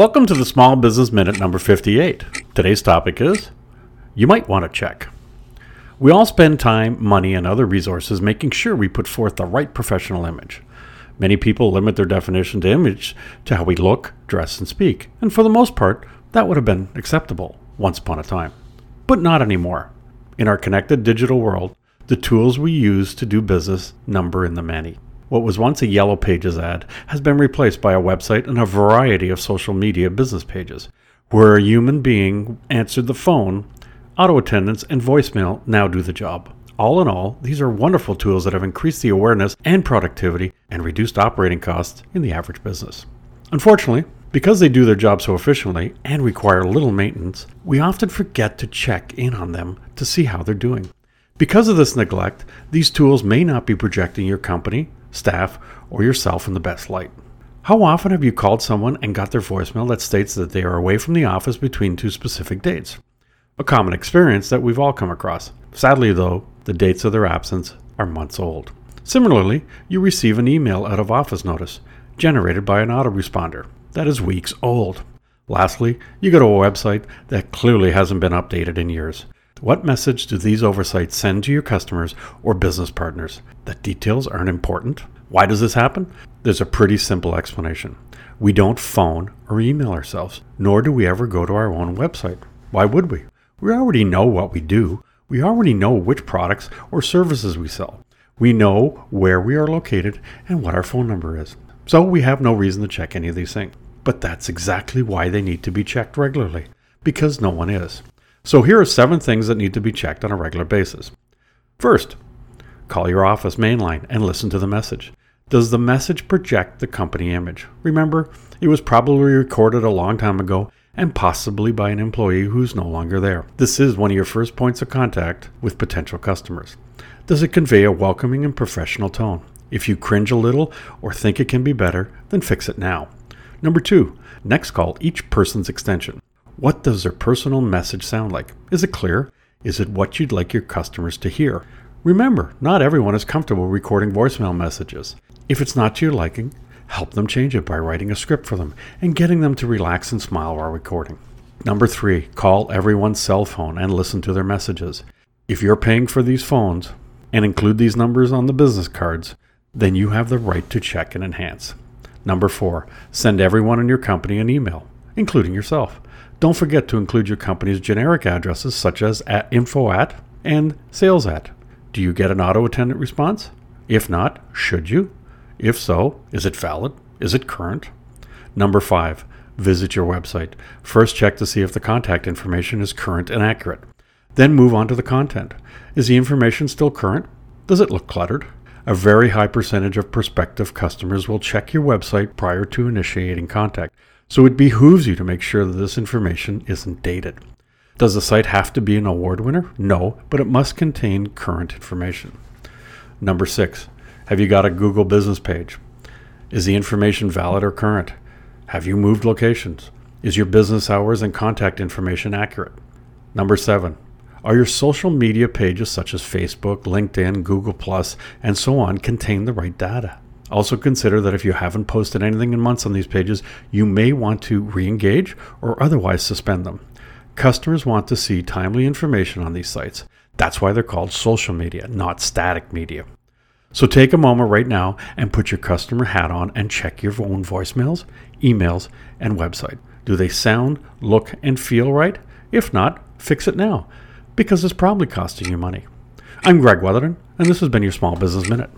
Welcome to the Small Business Minute number 58. Today's topic is You might want to check. We all spend time, money, and other resources making sure we put forth the right professional image. Many people limit their definition to image to how we look, dress, and speak, and for the most part, that would have been acceptable once upon a time. But not anymore. In our connected digital world, the tools we use to do business number in the many. What was once a Yellow Pages ad has been replaced by a website and a variety of social media business pages. Where a human being answered the phone, auto attendants and voicemail now do the job. All in all, these are wonderful tools that have increased the awareness and productivity and reduced operating costs in the average business. Unfortunately, because they do their job so efficiently and require little maintenance, we often forget to check in on them to see how they're doing. Because of this neglect, these tools may not be projecting your company, staff, or yourself in the best light. How often have you called someone and got their voicemail that states that they are away from the office between two specific dates? A common experience that we've all come across. Sadly, though, the dates of their absence are months old. Similarly, you receive an email out of office notice generated by an autoresponder that is weeks old. Lastly, you go to a website that clearly hasn't been updated in years. What message do these oversights send to your customers or business partners? That details aren't important? Why does this happen? There's a pretty simple explanation. We don't phone or email ourselves, nor do we ever go to our own website. Why would we? We already know what we do. We already know which products or services we sell. We know where we are located and what our phone number is. So we have no reason to check any of these things. But that's exactly why they need to be checked regularly, because no one is. So here are seven things that need to be checked on a regular basis. First, call your office mainline and listen to the message. Does the message project the company image? Remember, it was probably recorded a long time ago and possibly by an employee who's no longer there. This is one of your first points of contact with potential customers. Does it convey a welcoming and professional tone? If you cringe a little or think it can be better, then fix it now. Number two, next call each person's extension. What does their personal message sound like? Is it clear? Is it what you'd like your customers to hear? Remember, not everyone is comfortable recording voicemail messages. If it's not to your liking, help them change it by writing a script for them and getting them to relax and smile while recording. Number three, call everyone's cell phone and listen to their messages. If you're paying for these phones and include these numbers on the business cards, then you have the right to check and enhance. Number four, send everyone in your company an email, including yourself. Don't forget to include your company's generic addresses such as at info at and sales at. Do you get an auto attendant response? If not, should you? If so, is it valid? Is it current? Number five, visit your website. First, check to see if the contact information is current and accurate. Then move on to the content. Is the information still current? Does it look cluttered? A very high percentage of prospective customers will check your website prior to initiating contact. So it behooves you to make sure that this information isn't dated. Does the site have to be an award winner? No, but it must contain current information. Number six, have you got a Google business page? Is the information valid or current? Have you moved locations? Is your business hours and contact information accurate? Number seven, are your social media pages such as Facebook, LinkedIn, Google, and so on contain the right data? Also, consider that if you haven't posted anything in months on these pages, you may want to re engage or otherwise suspend them. Customers want to see timely information on these sites. That's why they're called social media, not static media. So take a moment right now and put your customer hat on and check your own voicemails, emails, and website. Do they sound, look, and feel right? If not, fix it now because it's probably costing you money. I'm Greg Weatherden, and this has been your Small Business Minute.